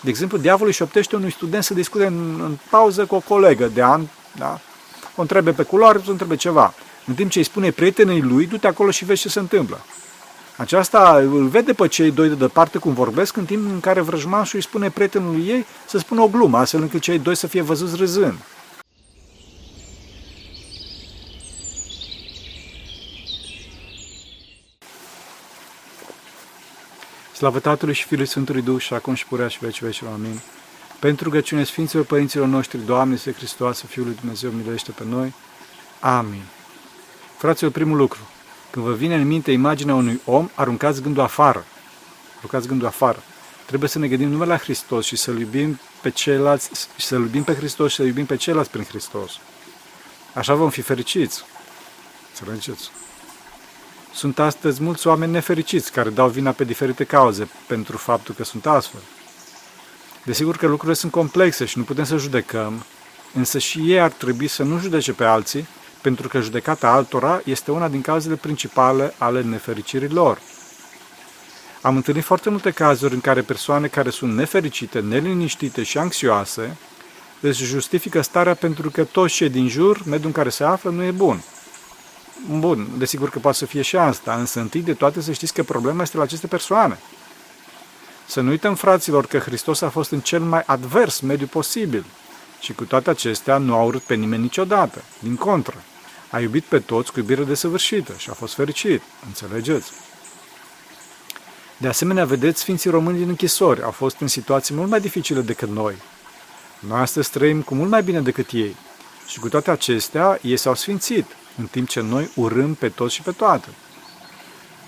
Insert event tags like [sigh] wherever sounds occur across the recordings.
De exemplu, diavolul își optește unui student să discute în, în pauză cu o colegă de an, da? o întrebe pe culoare, o întrebe ceva. În timp ce îi spune prietenei lui, du-te acolo și vezi ce se întâmplă. Aceasta îl vede pe cei doi de departe cum vorbesc, în timp în care vrăjmașul îi spune prietenului ei să spună o glumă, astfel încât cei doi să fie văzuți râzând. Slavă Tatălui și Fiului Sfântului Duh și acum și purea și veci vecilor. Amin. Pentru rugăciune Sfinților Părinților noștri, Doamne, Este Hristos, Fiul lui Dumnezeu, miluiește pe noi. Amin. Fraților, primul lucru. Când vă vine în minte imaginea unui om, aruncați gândul afară. Aruncați gândul afară. Trebuie să ne gândim numai la Hristos și să-L iubim pe ceilalți, și să-L iubim pe Hristos și să iubim pe ceilalți prin Hristos. Așa vom fi fericiți. Înțelegeți? Sunt astăzi mulți oameni nefericiți care dau vina pe diferite cauze pentru faptul că sunt astfel. Desigur că lucrurile sunt complexe și nu putem să judecăm, însă și ei ar trebui să nu judece pe alții, pentru că judecata altora este una din cauzele principale ale nefericirii lor. Am întâlnit foarte multe cazuri în care persoane care sunt nefericite, neliniștite și anxioase își justifică starea pentru că toți cei din jur, mediul în care se află, nu e bun. Bun, desigur că poate să fie și asta, însă întâi de toate să știți că problema este la aceste persoane. Să nu uităm, fraților, că Hristos a fost în cel mai advers mediu posibil și cu toate acestea nu a urât pe nimeni niciodată, din contră. A iubit pe toți cu iubire desăvârșită și a fost fericit, înțelegeți? De asemenea, vedeți, Sfinții Români din închisori au fost în situații mult mai dificile decât noi. Noi astăzi trăim cu mult mai bine decât ei și cu toate acestea ei s-au sfințit, în timp ce noi urâm pe toți și pe toate.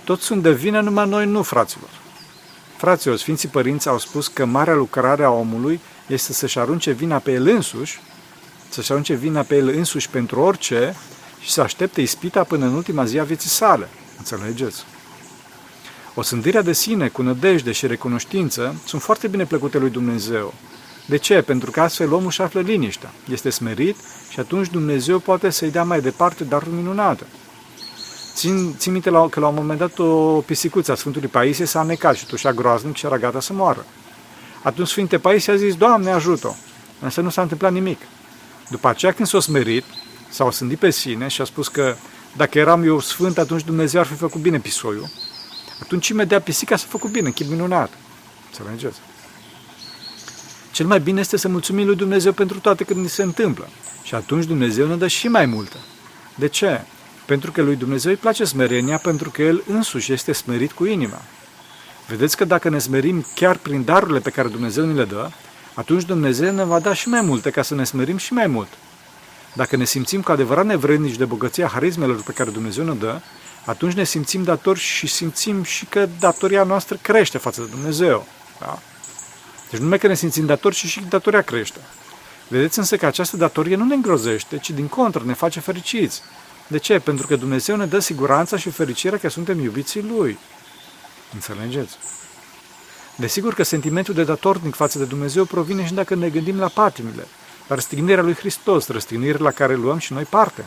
Toți sunt de vină, numai noi nu, fraților. Fraților, Sfinții Părinți au spus că marea lucrare a omului este să-și arunce vina pe el însuși, să-și arunce vina pe el însuși pentru orice și să aștepte ispita până în ultima zi a vieții sale. Înțelegeți? O sândirea de sine cu nădejde și recunoștință sunt foarte bine plăcute lui Dumnezeu. De ce? Pentru că astfel omul își află liniștea, este smerit și atunci Dumnezeu poate să-i dea mai departe daruri minunate. Țin, țin minte la, că la un moment dat o pisicuță a Sfântului Paisie s-a necat și tușea groaznic și era gata să moară. Atunci Sfinte Paisie a zis, Doamne ajută Însă nu s-a întâmplat nimic. După aceea când s-a smerit, s-a sândit pe sine și a spus că dacă eram eu sfânt, atunci Dumnezeu ar fi făcut bine pisoiul. Atunci imediat pisica s-a făcut bine, chip minunat. Înțelegeți? Cel mai bine este să mulțumim lui Dumnezeu pentru toate când ni se întâmplă. Și atunci Dumnezeu ne dă și mai multă. De ce? Pentru că lui Dumnezeu îi place smerenia, pentru că El însuși este smerit cu inima. Vedeți că dacă ne smerim chiar prin darurile pe care Dumnezeu ni le dă, atunci Dumnezeu ne va da și mai multe ca să ne smerim și mai mult. Dacă ne simțim cu adevărat nevrednici de bogăția harismelor pe care Dumnezeu ne dă, atunci ne simțim datori și simțim și că datoria noastră crește față de Dumnezeu. Da? Deci nu numai că ne simțim datori, ci și datoria crește. Vedeți însă că această datorie nu ne îngrozește, ci din contră ne face fericiți. De ce? Pentru că Dumnezeu ne dă siguranța și fericirea că suntem iubiții Lui. Înțelegeți? Desigur că sentimentul de datornic față de Dumnezeu provine și dacă ne gândim la patimile, la răstignirea lui Hristos, răstignire la care luăm și noi parte.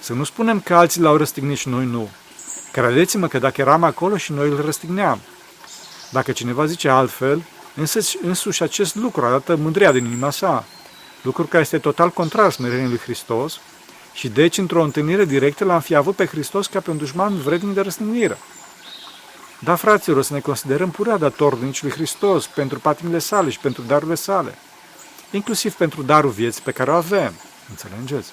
Să nu spunem că alții l-au răstignit și noi nu. Credeți-mă că dacă eram acolo și noi îl răstigneam. Dacă cineva zice altfel, însăși, însuși acest lucru arată mândria din inima sa, lucru care este total contrar smereniei lui Hristos și deci într-o întâlnire directă l-am fi avut pe Hristos ca pe un dușman vrednic de răstignire. Da, fraților, să ne considerăm purea datornici lui Hristos pentru patimile sale și pentru darurile sale, inclusiv pentru darul vieții pe care o avem. Înțelegeți?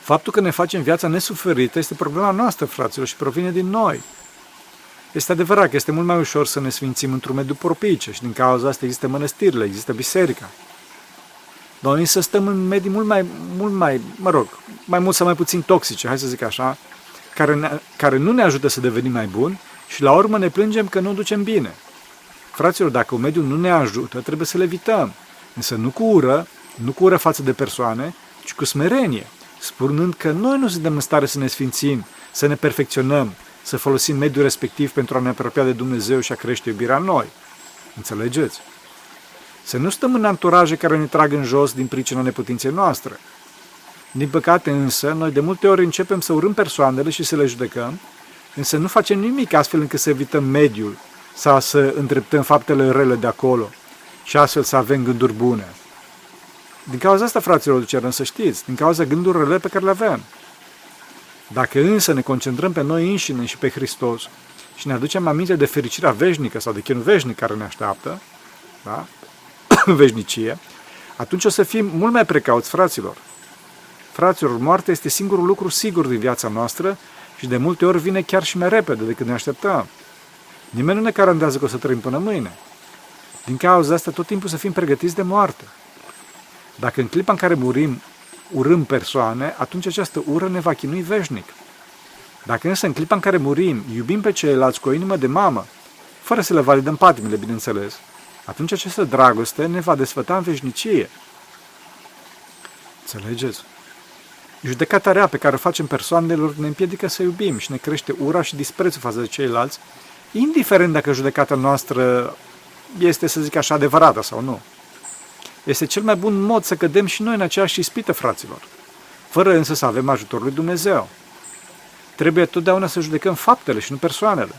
Faptul că ne facem viața nesuferită este problema noastră, fraților, și provine din noi. Este adevărat că este mult mai ușor să ne sfințim într-un mediu propice și din cauza asta există mănăstirile, există biserica. Dar noi să stăm în medii mult mai, mult mai, mă rog, mai mult sau mai puțin toxice, hai să zic așa, care, ne, care nu ne ajută să devenim mai buni și la urmă ne plângem că nu ducem bine. Fraților, dacă un mediu nu ne ajută, trebuie să le evităm. Însă nu cu ură, nu cu ură față de persoane, ci cu smerenie, spunând că noi nu suntem în stare să ne sfințim, să ne perfecționăm, să folosim mediul respectiv pentru a ne apropia de Dumnezeu și a crește iubirea în noi. Înțelegeți? Să nu stăm în anturaje care ne trag în jos din pricina neputinței noastre. Din păcate însă, noi de multe ori începem să urâm persoanele și să le judecăm, însă nu facem nimic astfel încât să evităm mediul sau să îndreptăm faptele rele de acolo și astfel să avem gânduri bune. Din cauza asta, fraților, cerem să știți, din cauza gândurile pe care le avem. Dacă însă ne concentrăm pe noi înșine și pe Hristos și ne aducem aminte de fericirea veșnică sau de chinul veșnic care ne așteaptă, da? [coughs] veșnicie, atunci o să fim mult mai precauți, fraților. Fraților, moartea este singurul lucru sigur din viața noastră și de multe ori vine chiar și mai repede decât ne așteptăm. Nimeni nu ne garantează că o să trăim până mâine. Din cauza asta, tot timpul să fim pregătiți de moarte. Dacă în clipa în care murim urâm persoane, atunci această ură ne va chinui veșnic. Dacă însă în clipa în care murim iubim pe ceilalți cu o inimă de mamă, fără să le validăm patimile, bineînțeles, atunci această dragoste ne va desfăta în veșnicie. Înțelegeți? Judecata rea pe care o facem persoanelor ne împiedică să iubim și ne crește ura și disprețul față de ceilalți, indiferent dacă judecata noastră este, să zic așa, adevărată sau nu. Este cel mai bun mod să cădem și noi în aceeași ispită, fraților, fără însă să avem ajutorul lui Dumnezeu. Trebuie totdeauna să judecăm faptele și nu persoanele.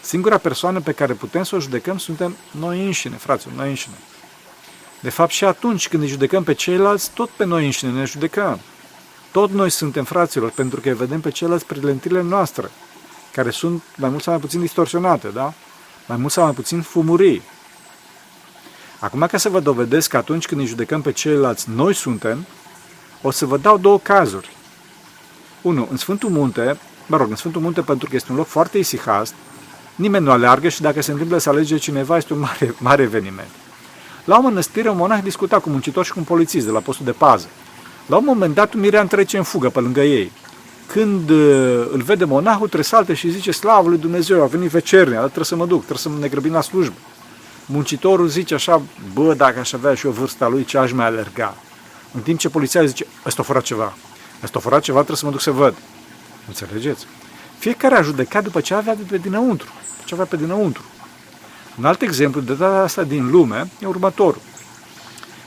Singura persoană pe care putem să o judecăm suntem noi înșine, fraților, noi înșine. De fapt, și atunci când îi judecăm pe ceilalți, tot pe noi înșine ne judecăm. Tot noi suntem fraților, pentru că vedem pe ceilalți prin lentilele noastre, care sunt mai mult sau mai puțin distorsionate, da? Mai mult sau mai puțin fumurii. Acum, ca să vă dovedesc că atunci când îi judecăm pe ceilalți, noi suntem, o să vă dau două cazuri. Unu, în Sfântul Munte, mă rog, în Sfântul Munte pentru că este un loc foarte isihast, nimeni nu aleargă și dacă se întâmplă să alege cineva, este un mare, [laughs] mare eveniment. La o mănăstire, un monah discuta cu muncitor și cu un polițist de la postul de pază. La un moment dat, un mirean trece în fugă pe lângă ei. Când uh, îl vede monahul, tresalte și zice, slavă lui Dumnezeu, a venit vecernia, trebuie să mă duc, trebuie să ne grăbim la slujbă. Muncitorul zice așa, bă, dacă aș avea și o vârsta lui, ce aș mai alerga? În timp ce poliția zice, ăsta a furat ceva, ăsta a furat ceva, trebuie să mă duc să văd. Înțelegeți? Fiecare a judecat după ce avea de pe dinăuntru, ce avea pe dinăuntru. Un alt exemplu de data asta din lume e următorul.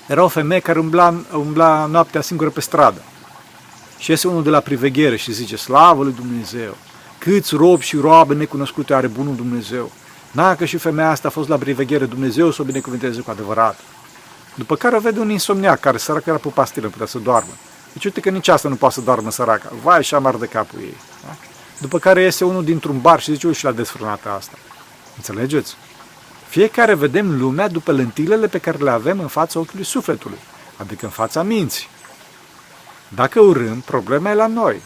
Era o femeie care umbla, umbla noaptea singură pe stradă. Și iese unul de la priveghere și zice, slavă lui Dumnezeu, câți robi și roabe necunoscute are bunul Dumnezeu. Dacă și femeia asta a fost la priveghere, Dumnezeu să o binecuvânteze cu adevărat. După care o vede un insomniac care sărac era pe pastilă, nu putea să doarmă. Deci uite că nici asta nu poate să doarmă săraca. Vai și amar de capul ei. Da? După care iese unul dintr-un bar și zice, uite și la desfrânată asta. Înțelegeți? Fiecare vedem lumea după lentilele pe care le avem în fața ochiului sufletului, adică în fața minții. Dacă urâm, problema e la noi.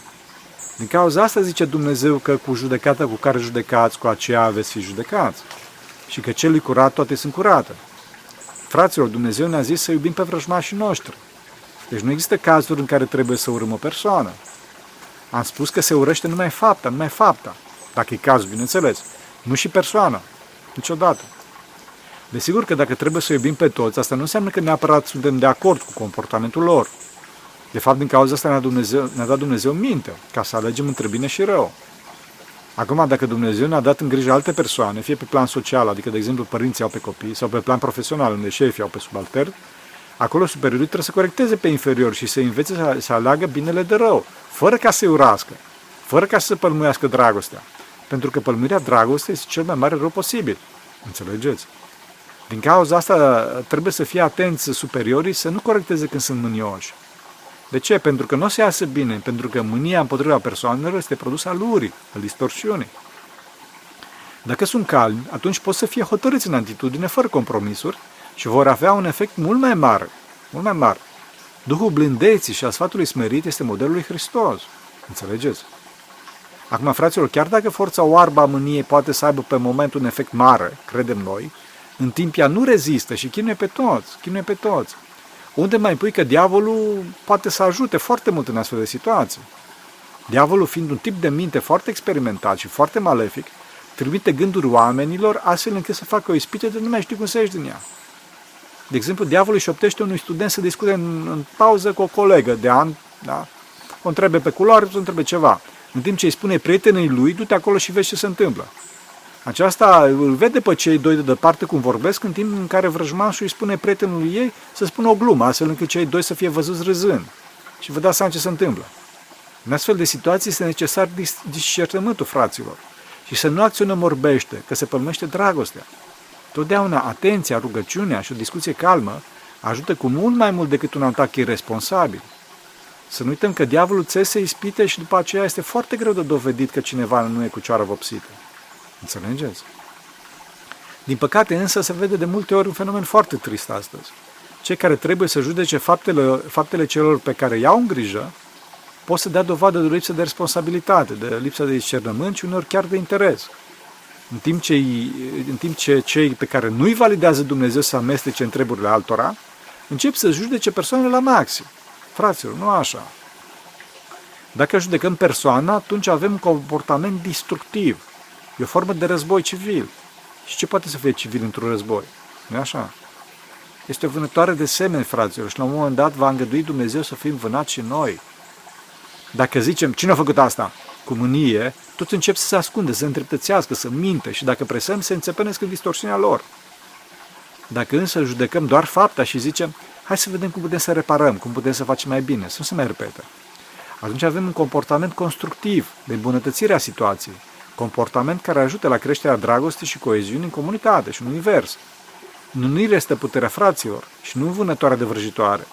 Din cauza asta zice Dumnezeu că cu judecata cu care judecați, cu aceea veți fi judecați. Și că celui curat toate sunt curate. Fraților, Dumnezeu ne-a zis să iubim pe vrăjmașii noștri. Deci nu există cazuri în care trebuie să urâm o persoană. Am spus că se urăște numai fapta, numai fapta. Dacă e cazul, bineînțeles. Nu și persoana. Niciodată. Desigur că dacă trebuie să iubim pe toți, asta nu înseamnă că neapărat suntem de acord cu comportamentul lor. De fapt, din cauza asta ne-a, Dumnezeu, ne-a dat Dumnezeu minte, ca să alegem între bine și rău. Acum, dacă Dumnezeu ne-a dat în grijă alte persoane, fie pe plan social, adică, de exemplu, părinții au pe copii, sau pe plan profesional, unde șefii au pe subaltern, acolo superiorii trebuie să corecteze pe inferior și să învețe să, să aleagă binele de rău, fără ca să-i urască, fără ca să se pălmuiască dragostea. Pentru că pălmuirea dragostei este cel mai mare rău posibil. Înțelegeți? Din cauza asta trebuie să fie atenți superiorii să nu corecteze când sunt mânioși. De ce? Pentru că nu se iasă bine, pentru că mânia împotriva persoanelor este produsă al lurii, al distorsiunii. Dacă sunt calmi, atunci pot să fie hotărâți în atitudine, fără compromisuri, și vor avea un efect mult mai mare, mult mai mare. Duhul blândeții și a sfatului smerit este modelul lui Hristos. Înțelegeți? Acum, fraților, chiar dacă forța oarbă a mâniei poate să aibă pe moment un efect mare, credem noi, în timp ea nu rezistă și chinuie pe toți, chinuie pe toți. Unde mai pui că diavolul poate să ajute foarte mult în astfel de situații. Diavolul fiind un tip de minte foarte experimentat și foarte malefic, trimite gânduri oamenilor astfel încât să facă o ispită de nu mai știu cum să ieși din ea. De exemplu, diavolul își optește unui student să discute în, în pauză cu o colegă de an, da? o întrebe pe culoare, o întrebe ceva. În timp ce îi spune prietenii lui, du-te acolo și vezi ce se întâmplă. Aceasta îl vede pe cei doi de departe cum vorbesc, în timp în care vrăjmașul îi spune prietenului ei să spună o glumă, astfel încât cei doi să fie văzuți râzând. Și vă dați seama ce se întâmplă. În astfel de situații este necesar discernământul fraților. și să nu acționăm orbește, că se pălmește dragostea. Totdeauna atenția, rugăciunea și o discuție calmă ajută cu mult mai mult decât un atac irresponsabil. Să nu uităm că diavolul țese ispite și după aceea este foarte greu de dovedit că cineva nu e cu cioară vopsită. Înțelegeți? Din păcate însă se vede de multe ori un fenomen foarte trist astăzi. Cei care trebuie să judece faptele, faptele celor pe care iau în grijă pot să dea dovadă de lipsă de responsabilitate, de lipsă de discernământ și uneori chiar de interes. În timp ce, în timp ce cei pe care nu-i validează Dumnezeu să amestece în treburile altora, încep să judece persoanele la maxim. Fraților, nu așa. Dacă judecăm persoana, atunci avem un comportament destructiv. E o formă de război civil. Și ce poate să fie civil într-un război? nu așa? Este o vânătoare de semeni, fraților, și la un moment dat va îngădui Dumnezeu să fim vânați și noi. Dacă zicem, cine a făcut asta? Cu mânie, toți încep să se ascunde, să se întreptățească, să minte și dacă presăm, se înțepenesc în distorsiunea lor. Dacă însă judecăm doar fapta și zicem, hai să vedem cum putem să reparăm, cum putem să facem mai bine, să nu se mai repete. Atunci avem un comportament constructiv, de îmbunătățire a situației, comportament care ajută la creșterea dragostei și coeziunii în comunitate și în univers. Nu ni restă puterea fraților și nu vânătoarea de vrăjitoare.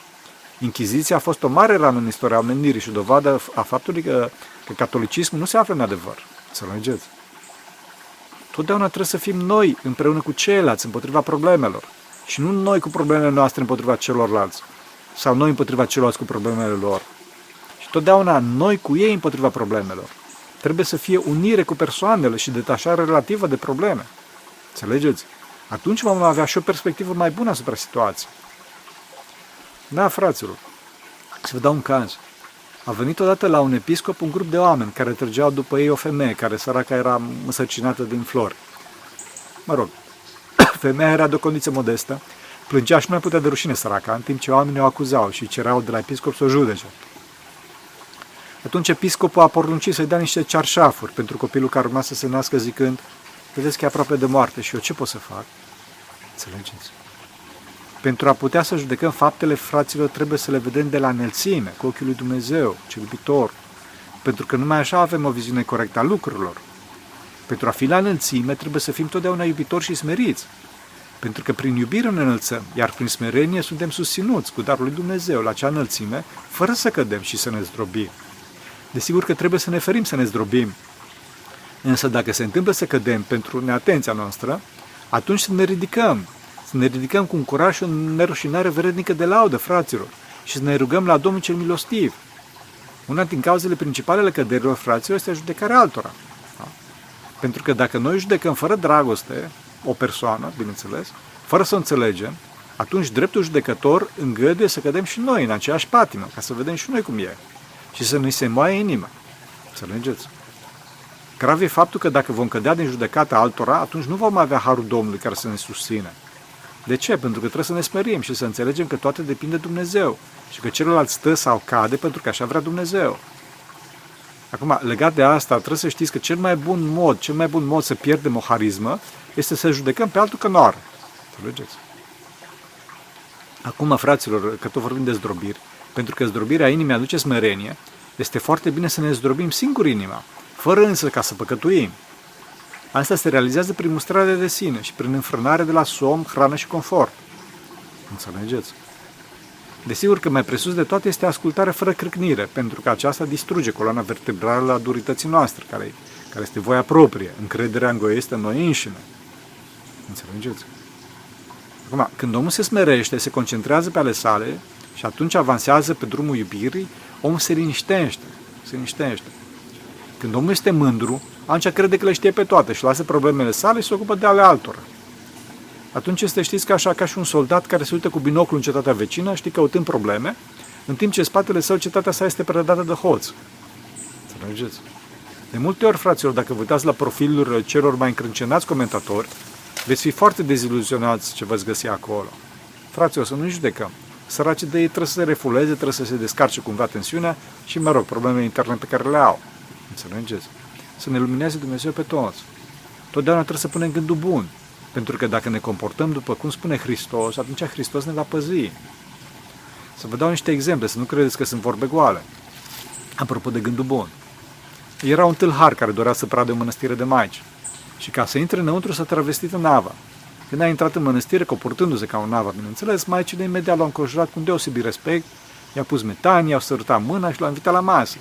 Inchiziția a fost o mare rană în istoria omenirii și dovadă a faptului că, că catolicismul nu se află în adevăr. Să înțelegeți? Totdeauna trebuie să fim noi împreună cu ceilalți împotriva problemelor și nu noi cu problemele noastre împotriva celorlalți sau noi împotriva celorlalți cu problemele lor. Și totdeauna noi cu ei împotriva problemelor. Trebuie să fie unire cu persoanele și detașare relativă de probleme. Înțelegeți? Atunci vom avea și o perspectivă mai bună asupra situației. Da, fraților, să vă dau un caz. A venit odată la un episcop un grup de oameni care trăgeau după ei o femeie care săraca era însărcinată din flori. Mă rog, [coughs] femeia era de o condiție modestă, plângea și nu mai putea de rușine săraca, în timp ce oamenii o acuzau și cereau de la episcop să o judece. Atunci episcopul a poruncit să-i dea niște cearșafuri pentru copilul care urma să se nască zicând Vedeți că e aproape de moarte și eu ce pot să fac? Înțelegeți? Pentru a putea să judecăm faptele fraților, trebuie să le vedem de la înălțime, cu ochiul lui Dumnezeu, cel iubitor. Pentru că numai așa avem o viziune corectă a lucrurilor. Pentru a fi la înălțime, trebuie să fim totdeauna iubitori și smeriți. Pentru că prin iubire ne înălțăm, iar prin smerenie suntem susținuți cu darul lui Dumnezeu la acea înălțime, fără să cădem și să ne zdrobim. Desigur că trebuie să ne ferim să ne zdrobim. Însă dacă se întâmplă să cădem pentru neatenția noastră, atunci să ne ridicăm, să ne ridicăm cu un curaj și o nerușinare vrednică de laudă, fraților, și să ne rugăm la Domnul cel milostiv. Una din cauzele principale ale căderilor fraților este judecarea altora. Da? Pentru că dacă noi judecăm fără dragoste o persoană, bineînțeles, fără să o înțelegem, atunci dreptul judecător îngăduie să cădem și noi în aceeași patimă, ca să vedem și noi cum e și să nu-i se moaie inima. Să înțelegeți? Grav e faptul că dacă vom cădea din judecata altora, atunci nu vom avea harul Domnului care să ne susține. De ce? Pentru că trebuie să ne sperim și să înțelegem că toate depinde de Dumnezeu și că celălalt stă sau cade pentru că așa vrea Dumnezeu. Acum, legat de asta, trebuie să știți că cel mai bun mod, cel mai bun mod să pierdem o harismă este să judecăm pe altul că nu are. Înțelegeți? Acum, fraților, că tot vorbim de zdrobiri, pentru că zdrobirea inimii aduce smerenie, este foarte bine să ne zdrobim singur inima, fără însă ca să păcătuim. Asta se realizează prin mustrarea de sine și prin înfrânare de la somn, hrană și confort. Înțelegeți? Desigur că mai presus de toate este ascultarea fără crâcnire, pentru că aceasta distruge coloana vertebrală a durității noastre, care, care este voia proprie, încrederea îngoiestă în noi înșine. Înțelegeți? Acum, când omul se smerește, se concentrează pe ale sale și atunci avansează pe drumul iubirii, omul se liniștește, se liniștește. Când omul este mândru, atunci crede că le știe pe toate și lasă problemele sale și se ocupă de ale altora. Atunci este, știți, ca așa ca și un soldat care se uită cu binocul în cetatea vecină, știi, căutând probleme, în timp ce spatele său cetatea sa este predată de hoț. Înțelegeți? De multe ori, fraților, dacă vă uitați la profilul celor mai încrâncenați comentatori, veți fi foarte deziluzionați ce veți găsi acolo. Fraților, să nu judecăm săraci de ei trebuie să se refuleze, trebuie să se descarce cumva tensiunea și, mă rog, problemele interne pe care le au. Înțelegeți? Să ne lumineze Dumnezeu pe toți. Totdeauna trebuie să punem gândul bun. Pentru că dacă ne comportăm după cum spune Hristos, atunci Hristos ne va păzi. Să vă dau niște exemple, să nu credeți că sunt vorbe goale. Apropo de gândul bun. Era un tâlhar care dorea să prade o mănăstire de maici. Și ca să intre înăuntru s-a travestit în nava. Când a intrat în mănăstire, comportându-se ca un nava, bineînțeles, maicile imediat l-au înconjurat cu un deosebit respect, i-a pus metanie, i-au sărutat mâna și l-a invitat la masă.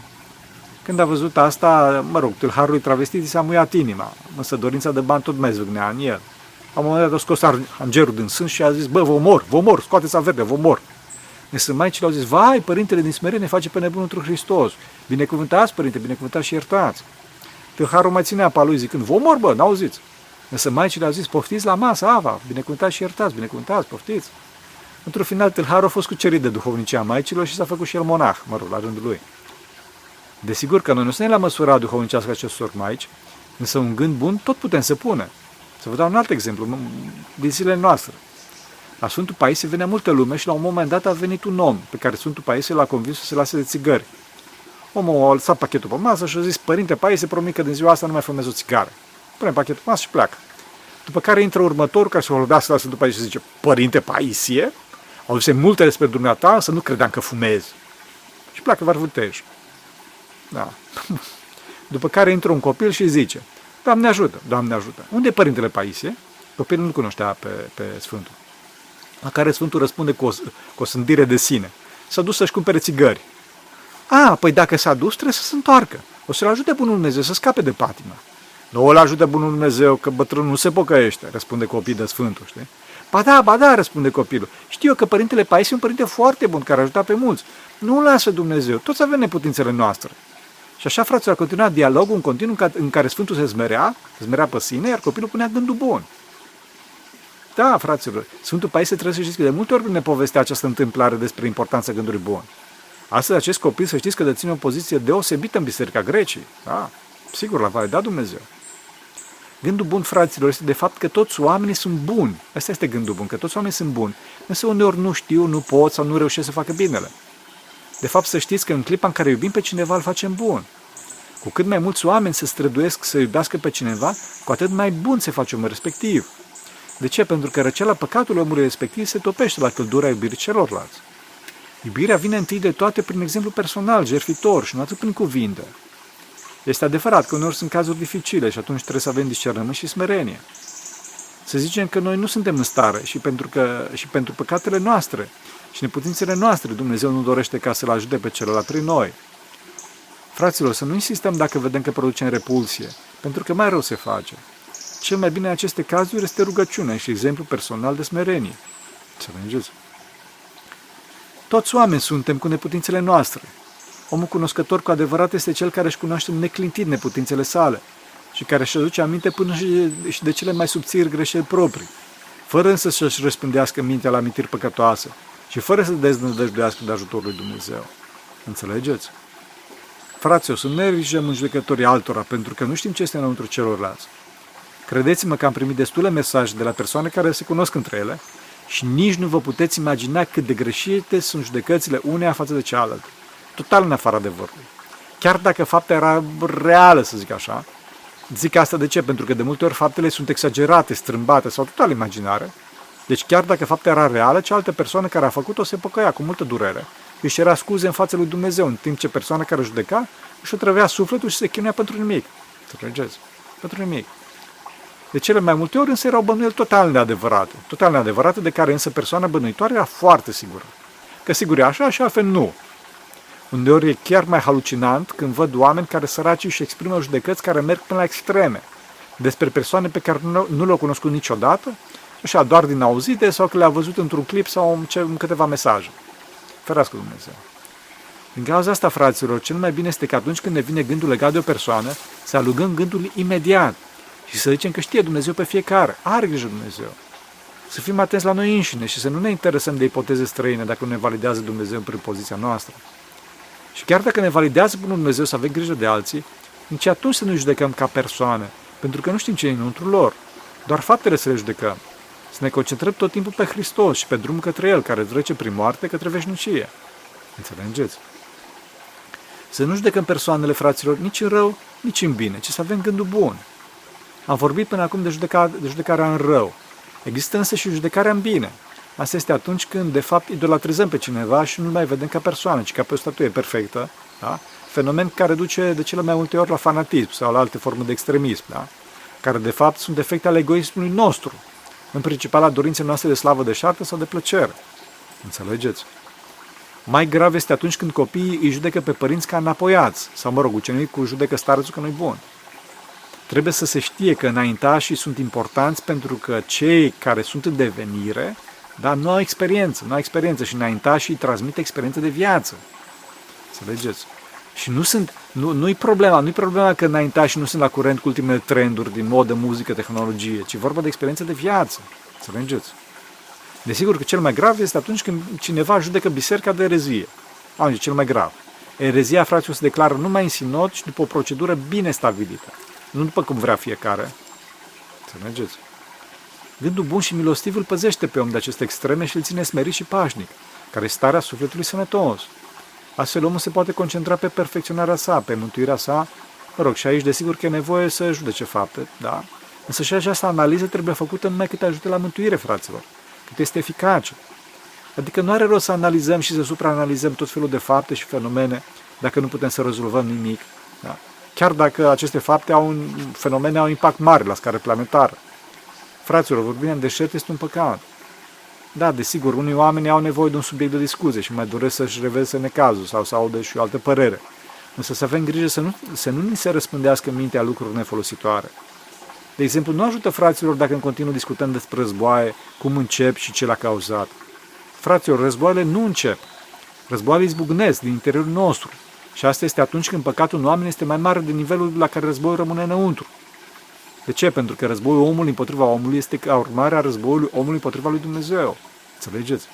Când a văzut asta, mă rog, tâlharului travestit i s-a muiat inima, însă dorința de bani tot mai zvâgnea în el. La un moment dat a scos angerul din sân și a zis, bă, vă mor, vă mor, scoateți averde, vă mor. Însă maicile au zis, vai, părintele din smerenie face pe nebunul într Hristos. Binecuvântați, părinte, binecuvântați și iertați. Tâlharul mai ținea pa lui zicând, vă mor, bă, n-auziți. Însă maicile au zis, poftiți la masă, Ava, binecuvântați și iertați, binecuvântați, poftiți. Într-un final, tâlharul a fost cucerit de duhovnicia maicilor și s-a făcut și el monah, mă rog, la rândul lui. Desigur că noi nu suntem la măsura duhovnicească acestor maici, însă un gând bun tot putem să punem. Să vă dau un alt exemplu din zilele noastre. La Sfântul Paisie venea multă lume și la un moment dat a venit un om pe care Sfântul Paisie l-a convins să se lase de țigări. Omul a lăsat pachetul pe masă și a zis, Părinte Paisie, promit că din ziua asta nu mai fumez o țigară. Pune pachetul pe masă și pleacă. După care intră următorul care să vorbească la Sfântul Paisie și zice, Părinte Paisie, au zis multe despre dumneata, să nu credeam că fumez. Și pleacă varvutej. Da. [laughs] După care intră un copil și zice, Doamne ajută, Doamne ajută. Unde e Părintele Paisie? Copilul nu cunoștea pe, pe Sfântul. La care Sfântul răspunde cu o, cu o sândire de sine. S-a dus să-și cumpere țigări. A, păi dacă s-a dus, trebuie să se întoarcă. O să-l ajute Bunul Dumnezeu să scape de patimă. Nu o ajută Bunul Dumnezeu, că bătrânul nu se pocăiește, răspunde copilul de Sfântul, știi? Ba da, ba da, răspunde copilul. Știu eu că Părintele Paisie e un părinte foarte bun, care a ajutat pe mulți. Nu lasă Dumnezeu, toți avem neputințele noastre. Și așa, fraților, a continuat dialogul în continuu în care Sfântul se zmerea, se zmerea pe sine, iar copilul punea gândul bun. Da, fraților, Sfântul Paisie trebuie să știți că de multe ori ne povestea această întâmplare despre importanța gândului bun. Astăzi acest copil să știți că deține o poziție deosebită în Biserica Grecii. Da, sigur, la vale, da Dumnezeu. Gândul bun, fraților, este de fapt că toți oamenii sunt buni. Asta este gândul bun, că toți oamenii sunt buni. Însă uneori nu știu, nu pot sau nu reușesc să facă binele. De fapt, să știți că în clipa în care iubim pe cineva, îl facem bun. Cu cât mai mulți oameni se străduiesc să iubească pe cineva, cu atât mai bun se face omul respectiv. De ce? Pentru că răceala păcatului omului respectiv se topește la căldura iubirii celorlalți. Iubirea vine întâi de toate prin exemplu personal, jertfitor și nu atât prin cuvinte. Este adevărat că uneori sunt cazuri dificile și atunci trebuie să avem discernământ și smerenie. Să zicem că noi nu suntem în stare și pentru, că, și pentru păcatele noastre și neputințele noastre Dumnezeu nu dorește ca să-L ajute pe celălalt prin noi. Fraților, să nu insistăm dacă vedem că producem repulsie, pentru că mai rău se face. Cel mai bine în aceste cazuri este rugăciunea și exemplu personal de smerenie. Să înțelegeți? Toți oameni suntem cu neputințele noastre. Omul cunoscător cu adevărat este cel care își cunoaște neclintit neputințele sale și care își aduce aminte până și de cele mai subțiri greșeli proprii, fără însă să-și răspândească mintea la amintiri păcătoase și fără să deznădăjduiască de ajutorul lui Dumnezeu. Înțelegeți? Fraților, să nu ne în judecătorii altora, pentru că nu știm ce este înăuntru celorlalți. Credeți-mă că am primit destule mesaje de la persoane care se cunosc între ele și nici nu vă puteți imagina cât de greșite sunt judecățile uneia față de cealaltă. Total în afara adevărului. Chiar dacă fapta era reală, să zic așa, zic asta de ce? Pentru că de multe ori faptele sunt exagerate, strâmbate sau total imaginare. Deci chiar dacă fapta era reală, cealaltă persoană care a făcut-o se păcăia cu multă durere. Își era scuze în fața lui Dumnezeu, în timp ce persoana care judeca își otrăvea sufletul și se chinuia pentru nimic. Înțelegeți? Pentru nimic. De cele mai multe ori însă erau bănuieli total neadevărate, total neadevărate, de care însă persoana bănuitoare era foarte sigură. Că sigur e așa și altfel nu. Uneori e chiar mai halucinant când văd oameni care săraci și exprimă judecăți care merg până la extreme, despre persoane pe care nu, nu le-au cunoscut niciodată, așa doar din auzite sau că le-a văzut într-un clip sau în câteva mesaje. Ferească Dumnezeu. Din cauza asta, fraților, cel mai bine este că atunci când ne vine gândul legat de o persoană, să alugăm gândul imediat și să zicem că știe Dumnezeu pe fiecare. Are grijă Dumnezeu. Să fim atenți la noi înșine și să nu ne interesăm de ipoteze străine dacă nu ne validează Dumnezeu prin poziția noastră. Și chiar dacă ne validează Bunul Dumnezeu să avem grijă de alții, nici atunci să nu judecăm ca persoane, pentru că nu știm ce e înăuntru lor. Doar faptele să le judecăm. Să ne concentrăm tot timpul pe Hristos și pe drum către El, care trece prin moarte către veșnicie. Înțelegeți? Să nu judecăm persoanele, fraților, nici în rău, nici în bine, ci să avem gândul bun. Am vorbit până acum de, judeca, de judecarea în rău. Există însă și judecarea în bine. Asta este atunci când, de fapt, idolatrizăm pe cineva și nu mai vedem ca persoană, ci ca pe o statuie perfectă, Da? Fenomen care duce de cele mai multe ori la fanatism sau la alte forme de extremism, da? care de fapt sunt defecte ale egoismului nostru, în principal la dorințele noastre de slavă de șartă sau de plăcere. Înțelegeți? Mai grav este atunci când copiii îi judecă pe părinți ca înapoiați, sau mă rog, ucenicul judecă starețul că nu-i bun. Trebuie să se știe că înaintașii sunt importanți pentru că cei care sunt în devenire, dar nu au experiență, nu au experiență și înaintașii transmit experiență de viață. Înțelegeți? Și nu sunt, nu, nu-i problema, nu-i problema că înaintașii nu sunt la curent cu ultimele trenduri din modă, muzică, tehnologie, ci vorba de experiență de viață. Înțelegeți? Desigur că cel mai grav este atunci când cineva judecă biserica de erezie. Atunci, cel mai grav. Erezia, fraților, se declară numai în sinod și după o procedură bine stabilită. Nu după cum vrea fiecare. Înțelegeți? Gândul bun și milostiv îl păzește pe om de aceste extreme și îl ține smerit și pașnic, care e starea sufletului sănătos. Astfel omul se poate concentra pe perfecționarea sa, pe mântuirea sa, mă rog, și aici desigur că e nevoie să judece fapte, da? Însă și această analiză trebuie făcută numai cât ajute la mântuire, fraților, cât este eficace. Adică nu are rost să analizăm și să supraanalizăm tot felul de fapte și fenomene dacă nu putem să rezolvăm nimic. Da? Chiar dacă aceste fapte au un, fenomene au un impact mare la scară planetară. Fraților, vorbirea în deșert este un păcat. Da, desigur, unii oameni au nevoie de un subiect de discuție și mai doresc să-și reveze necazul sau să audă și o altă părere. Însă să avem grijă să nu, să nu ni se răspândească mintea lucruri nefolositoare. De exemplu, nu ajută fraților dacă în continuu discutăm despre războaie, cum încep și ce l-a cauzat. Fraților, războaiele nu încep. Războaiele izbucnesc din interiorul nostru. Și asta este atunci când păcatul unui oameni este mai mare de nivelul la care războiul rămâne înăuntru. De ce? Pentru că războiul omului împotriva omului este ca urmare a războiului omului împotriva lui Dumnezeu. Înțelegeți?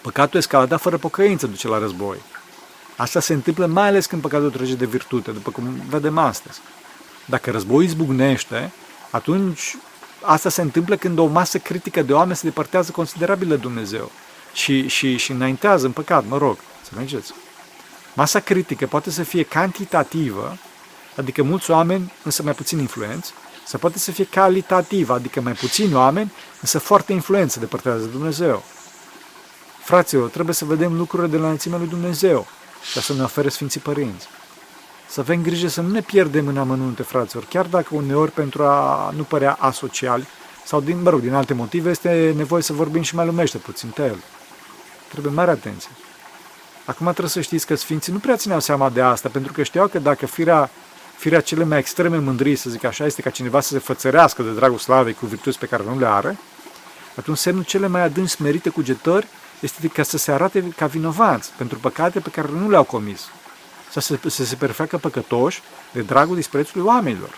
Păcatul escaladat fără pocăință duce la război. Asta se întâmplă mai ales când păcatul trece de virtute, după cum vedem astăzi. Dacă războiul izbucnește, atunci asta se întâmplă când o masă critică de oameni se depărtează considerabil de Dumnezeu și, și, și înaintează în păcat, mă rog, înțelegeți? Masa critică poate să fie cantitativă, adică mulți oameni, însă mai puțin influenți, să poate să fie calitativă, adică mai puțini oameni, însă foarte influență de depărtează de Dumnezeu. Fraților, trebuie să vedem lucrurile de la înălțimea lui Dumnezeu, ca să ne ofere Sfinții Părinți. Să avem grijă să nu ne pierdem în amănunte, fraților, chiar dacă uneori pentru a nu părea asociali sau din, mă rog, din alte motive este nevoie să vorbim și mai lumește puțin pe el. Trebuie mare atenție. Acum trebuie să știți că Sfinții nu prea țineau seama de asta, pentru că știau că dacă firea, firea cele mai extreme mândrii, să zic așa, este ca cineva să se fățărească de dragul slavei cu virtuți pe care nu le are, atunci semnul cele mai adânci smerite cugetări este ca să se arate ca vinovați pentru păcate pe care nu le-au comis. Să se, să se perfecă păcătoși de dragul disprețului oamenilor.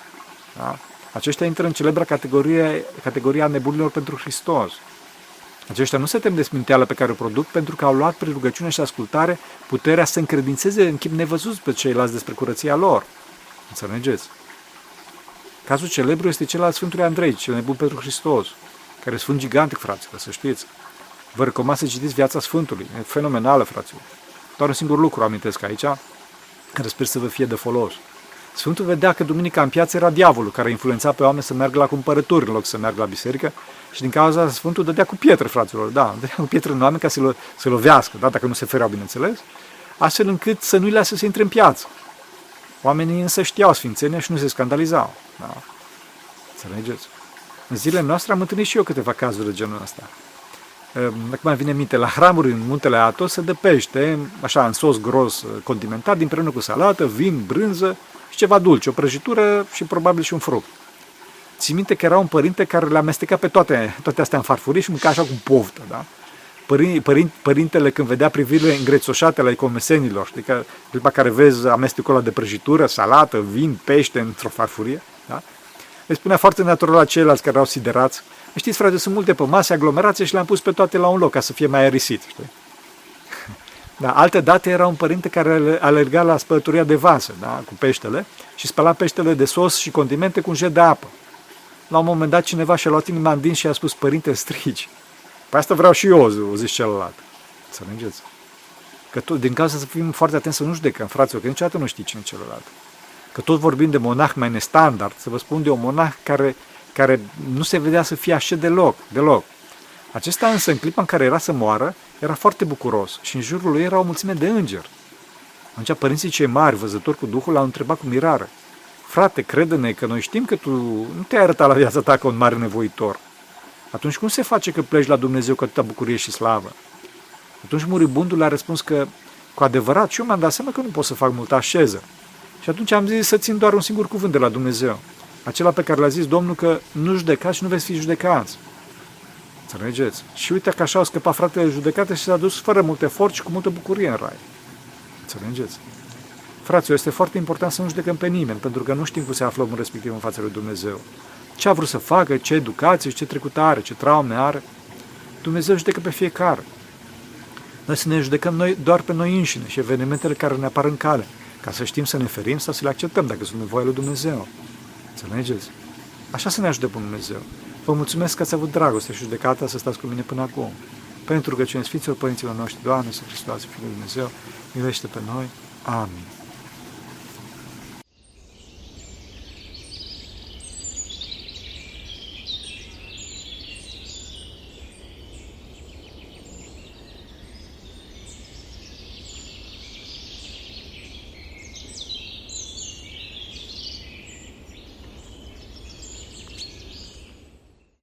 Da? Aceștia intră în celebra categorie, categoria nebunilor pentru Hristos. Aceștia nu se tem de sminteală pe care o produc pentru că au luat prin rugăciune și ascultare puterea să încredințeze în chip nevăzut pe ceilalți despre curăția lor. Înțelegeți? Cazul celebru este cel al Sfântului Andrei, cel nebun pentru Hristos, care e sfânt gigantic, fraților, să știți. Vă recomand să citiți viața Sfântului. E fenomenală, fraților. Doar un singur lucru amintesc aici, care sper să vă fie de folos. Sfântul vedea că duminica în piață era diavolul care influența pe oameni să meargă la cumpărături în loc să meargă la biserică și din cauza Sfântul dădea cu pietre, fraților, da, dădea cu pietre în oameni ca să, lo- să lovească, da, dacă nu se fereau, bineînțeles, astfel încât să nu-i lasă să intre în piață. Oamenii însă știau sfințenia și nu se scandalizau. Da? Înțelegeți? În zilele noastre am întâlnit și eu câteva cazuri de genul ăsta. Acum vine minte, la hramuri în muntele Atos se dă pește, așa, în sos gros, condimentat, din cu salată, vin, brânză și ceva dulce, o prăjitură și probabil și un fruct. Ții minte că era un părinte care le amesteca pe toate, toate astea în farfurii și mânca așa cu poftă, da? Părin, părin, părintele când vedea privirile îngrețoșate ale comesenilor, știi, că clipa care vezi amestecul ăla de prăjitură, salată, vin, pește într-o farfurie, da? Le spunea foarte natural la ceilalți care erau siderați, știți frate, sunt multe pe mase, aglomerație și le-am pus pe toate la un loc ca să fie mai aerisit, știi? [laughs] Da, alte date era un părinte care alerga la spălătoria de vasă, da, cu peștele, și spăla peștele de sos și condimente cu un jet de apă. La un moment dat cineva și-a luat inima în din și a spus, părinte, strici. Păi asta vreau și eu, o zis celălalt. Să mergeți. Că tot, din cauza să fim foarte atenți să nu judecăm, fraților, că niciodată nu știi cine e celălalt. Că tot vorbim de monah mai nestandard, să vă spun de un monah care, care nu se vedea să fie așa deloc, deloc. Acesta însă, în clipa în care era să moară, era foarte bucuros și în jurul lui era o mulțime de îngeri. Atunci părinții cei mari, văzători cu Duhul, l-au întrebat cu mirare. Frate, crede-ne că noi știm că tu nu te-ai arătat la viața ta ca un mare nevoitor. Atunci cum se face că pleci la Dumnezeu cu atâta bucurie și slavă? Atunci muribundul a răspuns că cu adevărat și eu mi-am dat seama că nu pot să fac multă așeză. Și atunci am zis să țin doar un singur cuvânt de la Dumnezeu. Acela pe care l-a zis Domnul că nu judecați și nu veți fi judecați. Înțelegeți? Și uite că așa au scăpat fratele judecate și s-a dus fără mult efort și cu multă bucurie în rai. Înțelegeți? Fraților, este foarte important să nu judecăm pe nimeni, pentru că nu știm cum se află omul respectiv în fața lui Dumnezeu. Ce a vrut să facă, ce educație, ce trecut are, ce traume are. Dumnezeu judecă pe fiecare. Noi să ne judecăm noi doar pe noi înșine și evenimentele care ne apar în cale, ca să știm să ne ferim sau să le acceptăm dacă sunt nevoie lui Dumnezeu. Înțelegeți? Așa să ne ajute pe Dumnezeu. Vă mulțumesc că ați avut dragoste și judecata să stați cu mine până acum. Pentru că cine Sfinților Părinților noștri, Doamne, să Hristos, Fiul Dumnezeu, milește pe noi. Amin.